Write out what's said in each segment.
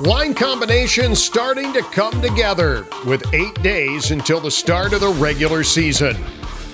Line combinations starting to come together with eight days until the start of the regular season.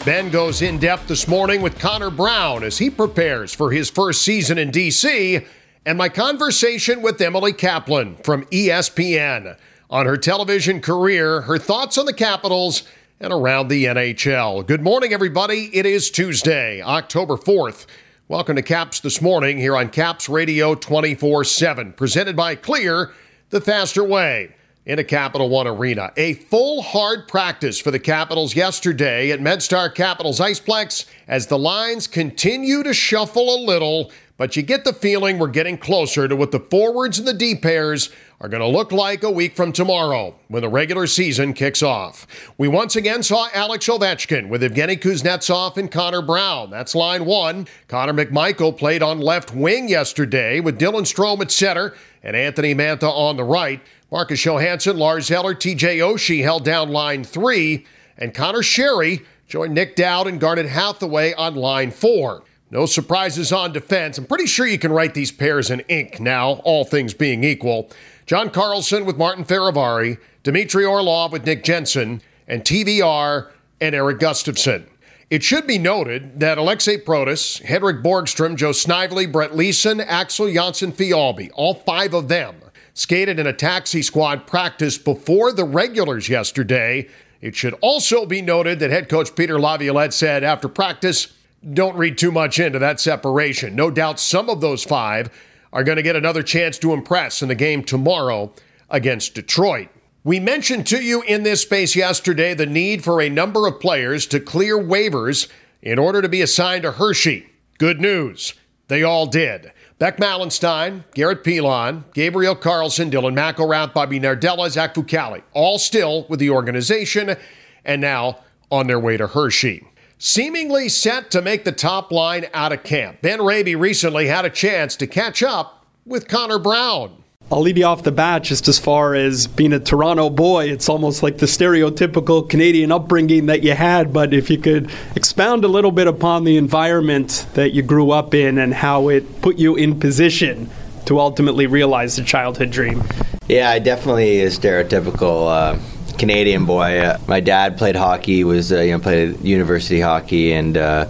Ben goes in depth this morning with Connor Brown as he prepares for his first season in D.C. and my conversation with Emily Kaplan from ESPN on her television career, her thoughts on the Capitals, and around the NHL. Good morning, everybody. It is Tuesday, October 4th. Welcome to Caps this morning here on Caps Radio 24 7, presented by Clear, the faster way in a Capital One Arena. A full hard practice for the Capitals yesterday at MedStar Capitals Iceplex as the lines continue to shuffle a little, but you get the feeling we're getting closer to what the forwards and the D pairs are going to look like a week from tomorrow when the regular season kicks off. We once again saw Alex Ovechkin with Evgeny Kuznetsov and Connor Brown. That's line one. Connor McMichael played on left wing yesterday with Dylan Strome at center and Anthony Mantha on the right. Marcus Johansson, Lars Eller, TJ Oshie held down line three, and Conor Sheary joined Nic Dowd and Garnet Hathaway on line four. No surprises on defense. I'm pretty sure you can write these pairs in ink now, all things being equal. John Carlson with Martin Fehervary, Dmitry Orlov with Nick Jensen, and TVR and Erik Gustafsson. It should be noted that Alexei Protas, Henrik Borgstrom, Joe Snively, Brett Leason, Axel Jonsson Fjallby, all five of them skated in a taxi squad practice before the regulars yesterday. It should also be noted that head coach Peter Laviolette said after practice, don't read too much into that separation. No doubt some of those five are going to get another chance to impress in the game tomorrow against Detroit. We mentioned to you in this space yesterday the need for a number of players to clear waivers in order to be assigned to Hershey. Good news, they all did. Beck Malenstyn, Garrett Pilon, Gabriel Carlsson, Dylan McIlrath, Bobby Nardella, Zach Fucale, all still with the organization and now on their way to Hershey seemingly set to make the top line out of camp. Ben Raby recently had a chance to catch up with Connor Brown. I'll lead you off the bat just as far as being a Toronto boy. It's almost like the stereotypical Canadian upbringing that you had, but if you could expound a little bit upon the environment that you grew up in and how it put you in position to ultimately realize the childhood dream. Yeah, I definitely is stereotypical. Uh, Canadian boy. Uh, my dad played hockey, was uh, you know played university hockey and uh,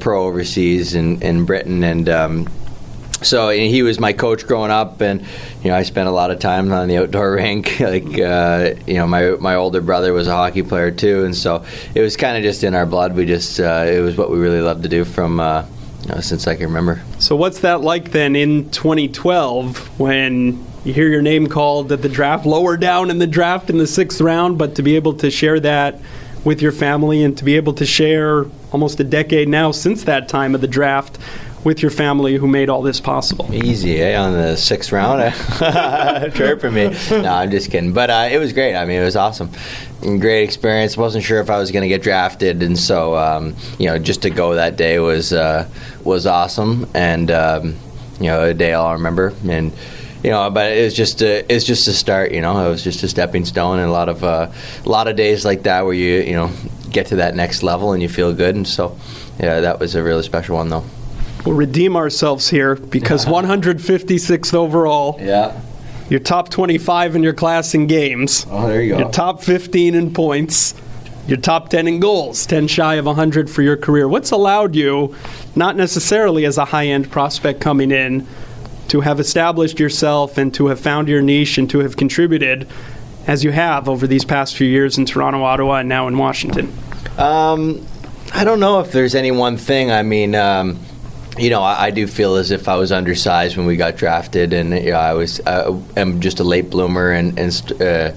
pro overseas in, in Britain, and um, so he was my coach growing up, and you know I spent a lot of time on the outdoor rink. like uh, you know, my my older brother was a hockey player too, and so it was kind of just in our blood. We just uh, it was what we really loved to do from. Uh, you know, since I can remember. So, what's that like then in 2012 when you hear your name called at the draft, lower down in the draft in the sixth round, but to be able to share that with your family and to be able to share almost a decade now since that time of the draft with your family who made all this possible. Easy, eh? On the sixth round, fair for me. No, I'm just kidding. But uh, it was great. I mean, it was awesome. Great experience. wasn't sure if I was going to get drafted, and so um, you know, just to go that day was uh, was awesome, and um, you know, a day I'll remember. And you know, but it was just a, it's just a start. You know, it was just a stepping stone, and a lot of uh, a lot of days like that where you you know get to that next level and you feel good. And so, yeah, that was a really special one though. We'll redeem ourselves here because 156th overall. Yeah. Your top 25 in your class in games. Oh, there you go. Your top 15 in points. Your top 10 in goals, 10 shy of 100 for your career. What's allowed you, not necessarily as a high end prospect coming in, to have established yourself and to have found your niche and to have contributed as you have over these past few years in Toronto, Ottawa, and now in Washington? Um, I don't know if there's any one thing. I mean, um, you know, I, I, do feel as if I was undersized when we got drafted, and you know, I was I am just a late bloomer, and, and uh,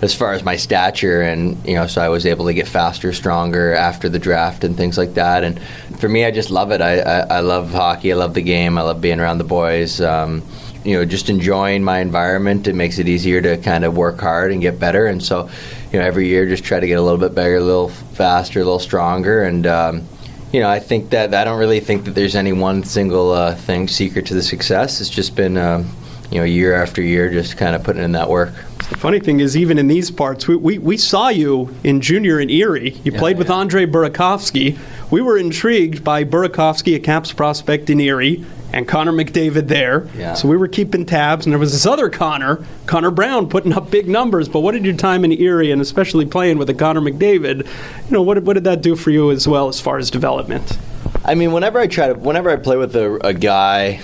as far as my stature and you know so I was able to get faster stronger after the draft and things like that and for me I just love it I, I, I love hockey I love the game I love being around the boys um, you know just enjoying my environment. It makes it easier to kind of work hard and get better. And so, you know, every year just try to get a little bit better, a little faster, a little stronger, and. Um, you know, I think that I don't really think that there's any one single uh, thing secret to the success. It's just been, um, you know, year after year, just kind of putting in that work. The funny thing is, even in these parts, we, we, we saw you in junior in Erie. You Yeah, played with. Andre Burakovsky. We were intrigued by Burakovsky, a Caps prospect in Erie, and Connor McDavid there. Yeah. So we were keeping tabs, and there was this other Connor, Connor Brown, putting up big numbers. But what did your time in Erie, and especially playing with a Connor McDavid, you know, what, did- what did that do for you as well as far as development? I mean, whenever I try to, whenever I play with a, a guy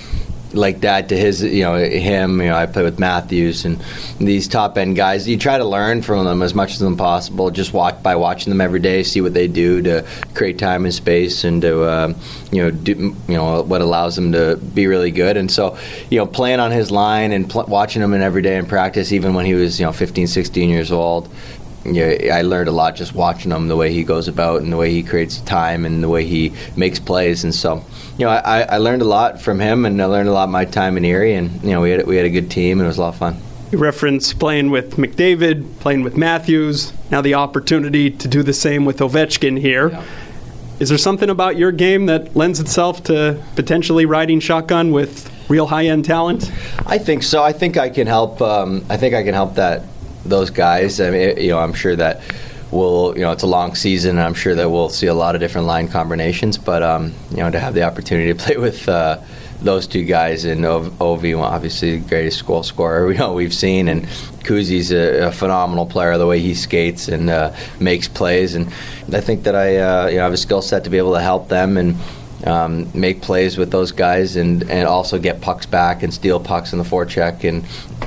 like that, to his, you know, him, you know, I play with Matthews and these top end guys. You try to learn from them as much as them possible. Just watch by watching them every day, see what they do to create time and space, and to, um, you know, do, you know, what allows them to be really good. And so, you know, playing on his line and pl- watching him in every day in practice, even when he was, you know, 15, 16 years old yeah, I learned a lot just watching him, the way he goes about and the way he creates time and the way he makes plays. And so, you know, I, I learned a lot from him, and I learned a lot my time in Erie, and you know, we had we had a good team, and it was a lot of fun. You reference playing with McDavid, playing with Matthews, now the opportunity to do the same with Ovechkin here. Is there something about your game that lends itself to potentially riding shotgun with real high end talent? I think so. I think I can help. Um, I think I can help that those guys. I mean, you know, I'm sure that we'll. You know, it's a long season. And I'm sure that we'll see a lot of different line combinations. But um, you know, to have the opportunity to play with. Uh, those two guys and Ov- Ovi, obviously the greatest goal scorer we know we've seen, and Kuzi's a, a phenomenal player. The way he skates and uh, makes plays, and I think that I uh, you know have a skill set to be able to help them and um, make plays with those guys, and, and also get pucks back and steal pucks in the forecheck, and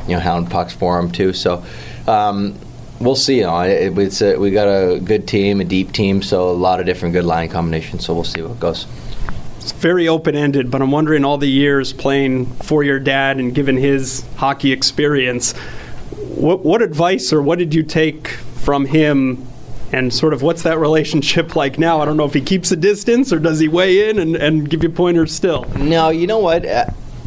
you know hound pucks for them too. So. Um, We'll see. You know, it, it's a, we got a good team, a deep team, so a lot of different good line combinations. So we'll see what goes. It's very open ended, but I'm wondering all the years playing for your dad and given his hockey experience, what, what advice or what did you take from him? And sort of what's that relationship like now? I don't know if he keeps a distance or does he weigh in and, and give you pointers still? No, you know what?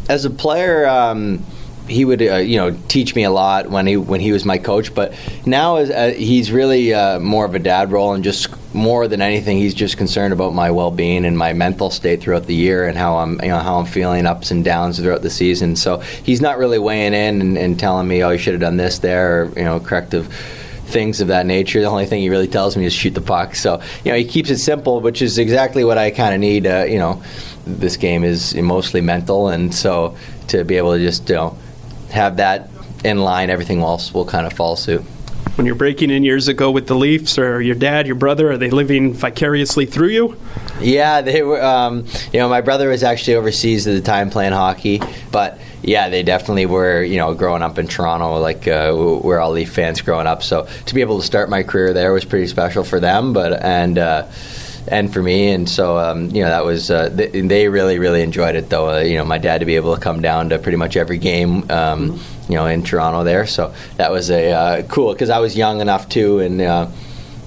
As a player, um, he would uh, you know teach me a lot when he when he was my coach. But now as, uh, he's really uh, more of a dad role, and just more than anything, he's just concerned about my well being and my mental state throughout the year, and how I'm you know how I'm feeling ups and downs throughout the season. So he's not really weighing in and, and telling me, oh, you should have done this there, or you know, corrective things of that nature. The only thing he really tells me is shoot the puck. So you know he keeps it simple, which is exactly what I kind of need. Uh, you know, this game is mostly mental, and so to be able to just you know have that in line, everything else will kind of fall suit. When you're breaking in years ago with the Leafs, or your dad, your brother, are they living vicariously through you? Yeah, they were. Um, you know, my brother was actually overseas at the time playing hockey, but yeah, they definitely were. You know, growing up in Toronto, like uh, we're all Leaf fans growing up. So to be able to start my career there was pretty special for them, but and. Uh, and for me, and so um, you know that was uh, th- they really really enjoyed it though. Uh, you know, my dad to be able to come down to pretty much every game, um, you know, in Toronto there. So that was a uh, cool because I was young enough too, and uh,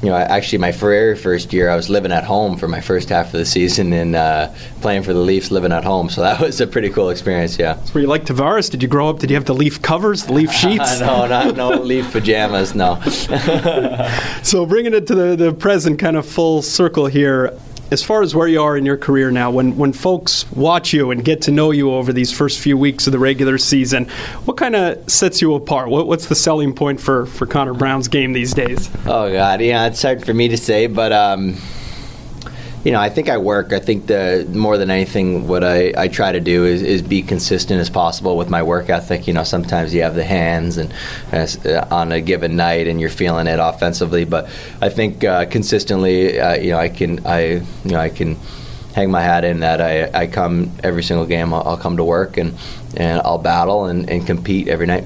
you know, actually my very first year, I was living at home for my first half of the season and uh, playing for the Leafs, living at home. So that was a pretty cool experience. Yeah. Were you like Tavares? Did you grow up? Did you have the Leaf covers, the Leaf sheets? no, not no Leaf pajamas. No. So bringing it to the, the present kind of full circle here, as far as where you are in your career now, when, when folks watch you and get to know you over these first few weeks of the regular season, what kind of sets you apart? What, what's the selling point for, for Connor Brown's game these days? Oh God, yeah, it's hard for me to say, but um, you know, I think I work. I think the more than anything, what I, I try to do is, is be consistent as possible with my work ethic. You know, sometimes you have the hands and uh, on a given night, and you're feeling it offensively. But I think uh, consistently, uh, you know, I can I you know I can hang my hat in that I, I come every single game. I'll, I'll come to work and and I'll battle and, and compete every night.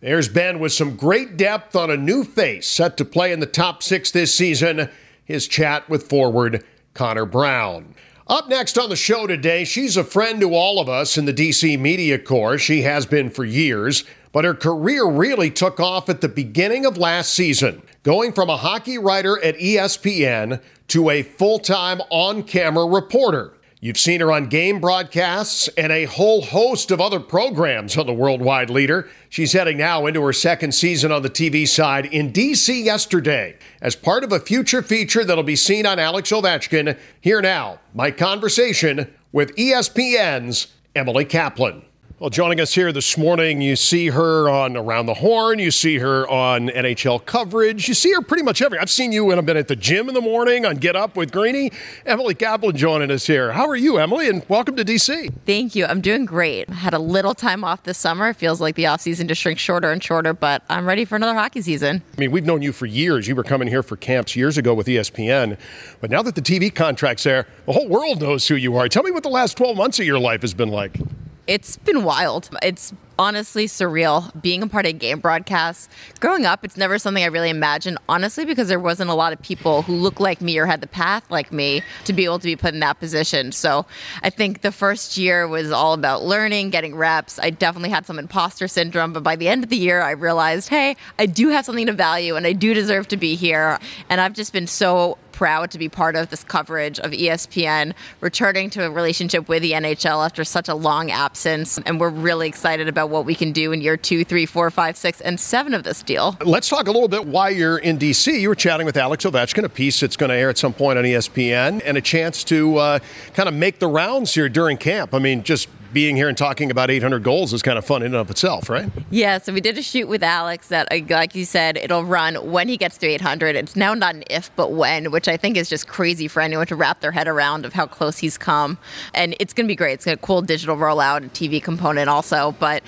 There's Ben with some great depth on a new face set to play in the top six this season. His chat with forward Connor Brown. Up next on the show today, she's a friend to all of us in the DC Media Corps. She has been for years, but her career really took off at the beginning of last season, going from a hockey writer at ESPN to a full time on camera reporter. You've seen her on game broadcasts and a whole host of other programs on the Worldwide Leader. She's heading now into her second season on the TV side in DC yesterday as part of a future feature that'll be seen on Alex Ovechkin. Here now, my conversation with ESPN's Emily Kaplan. Well, joining us here this morning, you see her on Around the Horn. You see her on NHL coverage. You see her pretty much every. I've seen you when I've been at the gym in the morning on Get Up with Greeny. Emily Kaplan joining us here. How are you, Emily? And welcome to DC. Thank you. I'm doing great. Had a little time off this summer. It feels like the off season just shrinks shorter and shorter, but I'm ready for another hockey season. I mean, we've known you for years. You were coming here for camps years ago with ESPN, but now that the TV contract's there, the whole world knows who you are. Tell me what the last 12 months of your life has been like. It's been wild. It's honestly surreal being a part of game broadcasts. Growing up, it's never something I really imagined, honestly, because there wasn't a lot of people who looked like me or had the path like me to be able to be put in that position. So I think the first year was all about learning, getting reps. I definitely had some imposter syndrome, but by the end of the year, I realized, hey, I do have something to value and I do deserve to be here. And I've just been so proud to be part of this coverage of ESPN returning to a relationship with the NHL after such a long absence. And we're really excited about what we can do in year two, three, four, five, six, and seven of this deal. Let's talk a little bit why you're in D.C. You were chatting with Alex Ovechkin, a piece that's going to air at some point on ESPN, and a chance to uh, kind of make the rounds here during camp. I mean, just being here and talking about 800 goals is kind of fun in and of itself, right? Yeah, so we did a shoot with Alex that, uh, like you said, it'll run when he gets to 800. It's now not an if, but when, which I think is just crazy for anyone to wrap their head around of how close he's come. And it's going to be great. It's going to a cool digital rollout and TV component also, but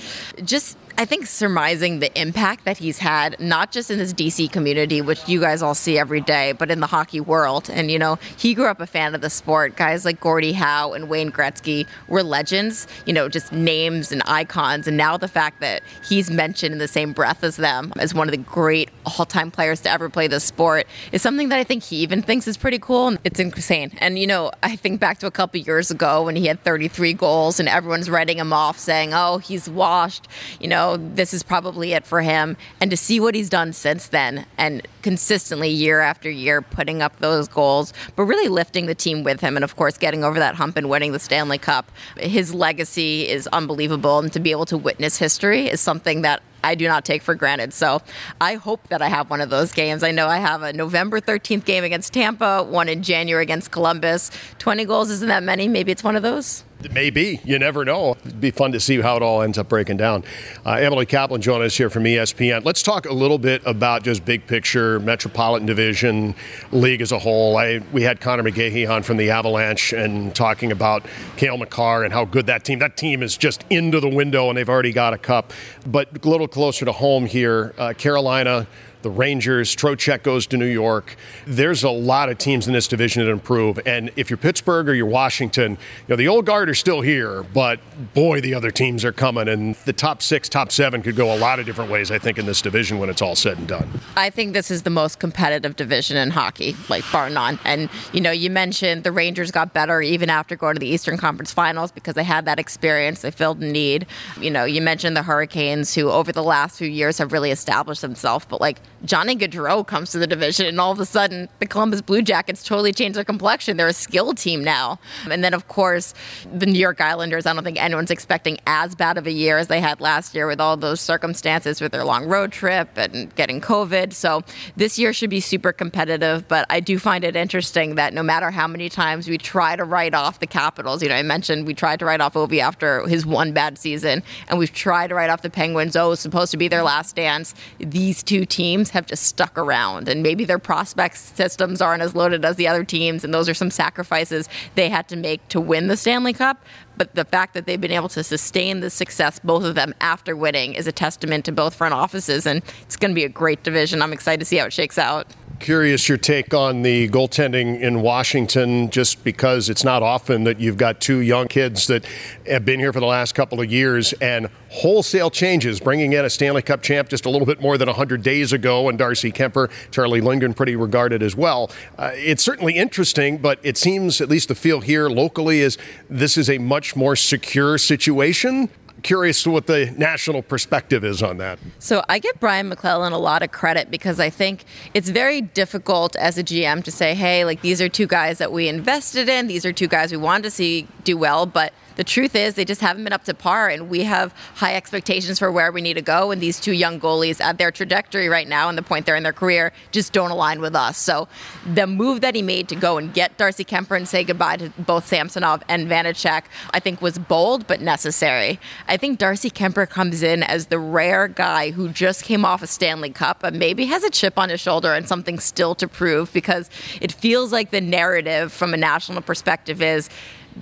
just I think surmising the impact that he's had, not just in this DC community, which you guys all see every day, but in the hockey world. And, you know, he grew up a fan of the sport. Guys like Gordie Howe and Wayne Gretzky were legends, you know, just names and icons. And now the fact that he's mentioned in the same breath as them as one of the great all time players to ever play the sport is something that I think he even thinks is pretty cool. It's insane. And, you know, I think back to a couple years ago when he had 33 goals and everyone's writing him off saying, oh, he's washed, you know this is probably it for him. And to see what he's done since then and consistently year after year putting up those goals, but really lifting the team with him and, of course, getting over that hump and winning the Stanley Cup. His legacy is unbelievable. And to be able to witness history is something that I do not take for granted. So I hope that I have one of those games. I know I have a November 13th game against Tampa, one in January against Columbus. 20 goals isn't that many. Maybe it's one of those. Maybe. You never know. It'd be fun to see how it all ends up breaking down. Uh, Emily Kaplan joining us here from ESPN. Let's talk a little bit about just big picture, Metropolitan Division, league as a whole. I, we had Conor McGahey on from the Avalanche and talking about Cale Makar and how good that team, that team is just into the window and they've already got a cup. But a little closer to home here, uh, Carolina the Rangers, Trocheck goes to New York. There's a lot of teams in this division that improve. And if you're Pittsburgh or you're Washington, you know, the old guard are still here, but boy, the other teams are coming. And the top six, top seven could go a lot of different ways, I think, in this division when it's all said and done. I think this is the most competitive division in hockey, like bar none. And, you know, you mentioned the Rangers got better even after going to the Eastern Conference Finals because they had that experience. They filled a need. You know, you mentioned the Hurricanes, who over the last few years have really established themselves, but like Johnny Gaudreau comes to the division, and all of a sudden, the Columbus Blue Jackets totally change their complexion. They're a skill team now. And then, of course, the New York Islanders, I don't think anyone's expecting as bad of a year as they had last year with all those circumstances with their long road trip and getting COVID. So this year should be super competitive, but I do find it interesting that no matter how many times we try to write off the Capitals, you know, I mentioned we tried to write off Ovi after his one bad season, and we've tried to write off the Penguins. Oh, it's supposed to be their last dance. These two teams teams have just stuck around, and maybe their prospect systems aren't as loaded as the other teams, and those are some sacrifices they had to make to win the Stanley Cup. But the fact that they've been able to sustain the success, both of them after winning, is a testament to both front offices, and it's going to be a great division. I'm excited to see how it shakes out curious your take on the goaltending in Washington, just because it's not often that you've got two young kids that have been here for the last couple of years and wholesale changes, bringing in a Stanley Cup champ just a little bit more than 100 days ago, and Darcy Kuemper, Charlie Lindgren, pretty regarded as well. Uh, it's certainly interesting, but it seems, at least the feel here locally, is this is a much more secure situation. Curious what the national perspective is on that. So I give Brian MacLellan a lot of credit because I think it's very difficult as a GM to say, hey, like these are two guys that we invested in, these are two guys we wanted to see do well, but the truth is they just haven't been up to par and we have high expectations for where we need to go and these two young goalies at their trajectory right now and the point they're in their career just don't align with us. So the move that he made to go and get darcy kuemper and say goodbye to both samsonov and vanecek i think was bold but necessary. I think darcy kuemper comes in as the rare guy who just came off a stanley cup but maybe has a chip on his shoulder and something still to prove because it feels like the narrative from a national perspective is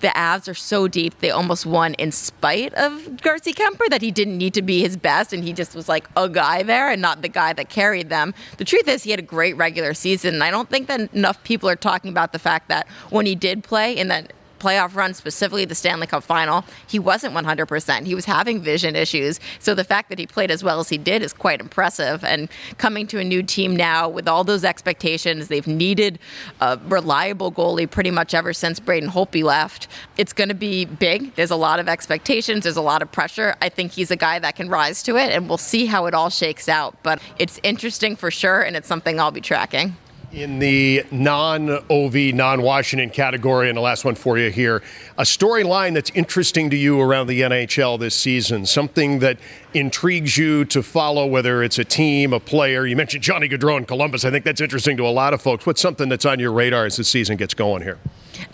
the Avs are so deep, they almost won in spite of Darcy Kuemper that he didn't need to be his best and he just was like a guy there and not the guy that carried them. The truth is, he had a great regular season. And I don't think that enough people are talking about the fact that when he did play in that playoff run, specifically the Stanley Cup final, he wasn't 100%. He was having vision issues. So the fact that he played as well as he did is quite impressive. And coming to a new team now with all those expectations, they've needed a reliable goalie pretty much ever since Braden Holtby left. It's going to be big. There's a lot of expectations, there's a lot of pressure. I think he's a guy that can rise to it, and we'll see how it all shakes out. But it's interesting for sure, and it's something I'll be tracking in the non OV, non Washington category, and the last one for you here, a storyline that's interesting to you around the NHL this season, something that intrigues you to follow, whether it's a team, a player. You mentioned Johnny Gaudreau in Columbus. I think that's interesting to a lot of folks. What's something that's on your radar as the season gets going here?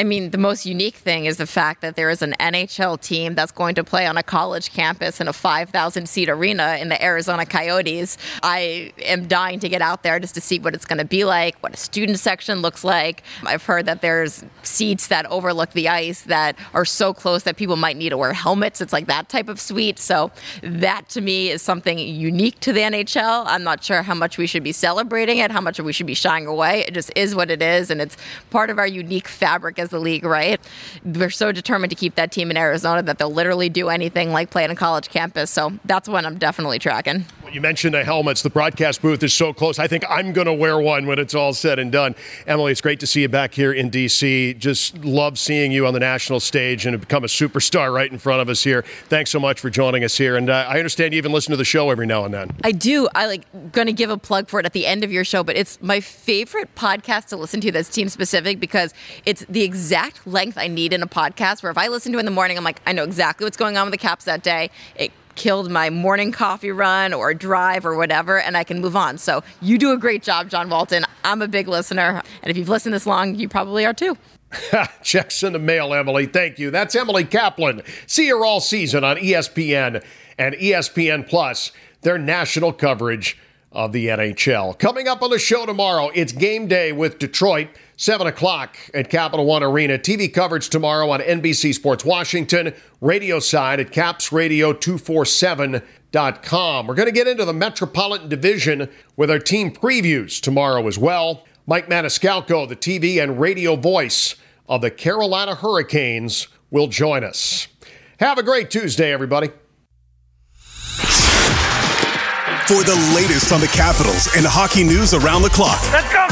I mean, the most unique thing is the fact that there is an NHL team that's going to play on a college campus in a 5,000 seat arena in the Arizona Coyotes. I am dying to get out there just to see what it's going to be like, what a student section looks like. I've heard that there's seats that overlook the ice that are so close that people might need to wear helmets. It's like that type of suite. So, that to me is something unique to the NHL. I'm not sure how much we should be celebrating it, how much we should be shying away. It just is what it is, and it's part of our unique fabric as the league, right? They're so determined to keep that team in Arizona that they'll literally do anything like play on a college campus. So that's one I'm definitely tracking. You mentioned the helmets. The broadcast booth is so close. I think I'm going to wear one when it's all said and done. Emily, it's great to see you back here in D.C. Just love seeing you on the national stage and become a superstar right in front of us here. Thanks so much for joining us here. And uh, I understand you even listen to the show every now and then. I do. I like going to give a plug for it at the end of your show, but it's my favorite podcast to listen to that's team specific because it's the exact length I need in a podcast. Where if I listen to it in the morning, I'm like, I know exactly what's going on with the Caps that day. It killed my morning coffee run or drive or whatever, and I can move on. So you do a great job, John Walton. I'm a big listener, and if you've listened this long, you probably are too. Checks in the mail, Emily. Thank you. That's Emily Kaplan. See her all season on ESPN and ESPN Plus, their national coverage of the NHL. Coming up on the show tomorrow, it's game day with Detroit. 7 o'clock at Capital One Arena. TV coverage tomorrow on NBC Sports Washington, radio side at capsradio247.com. We're going to get into the Metropolitan Division with our team previews tomorrow as well. Mike Maniscalco, the TV and radio voice of the Carolina Hurricanes, will join us. Have a great Tuesday, everybody. For the latest on the Capitals and hockey news around the clock. Let's go, Caps!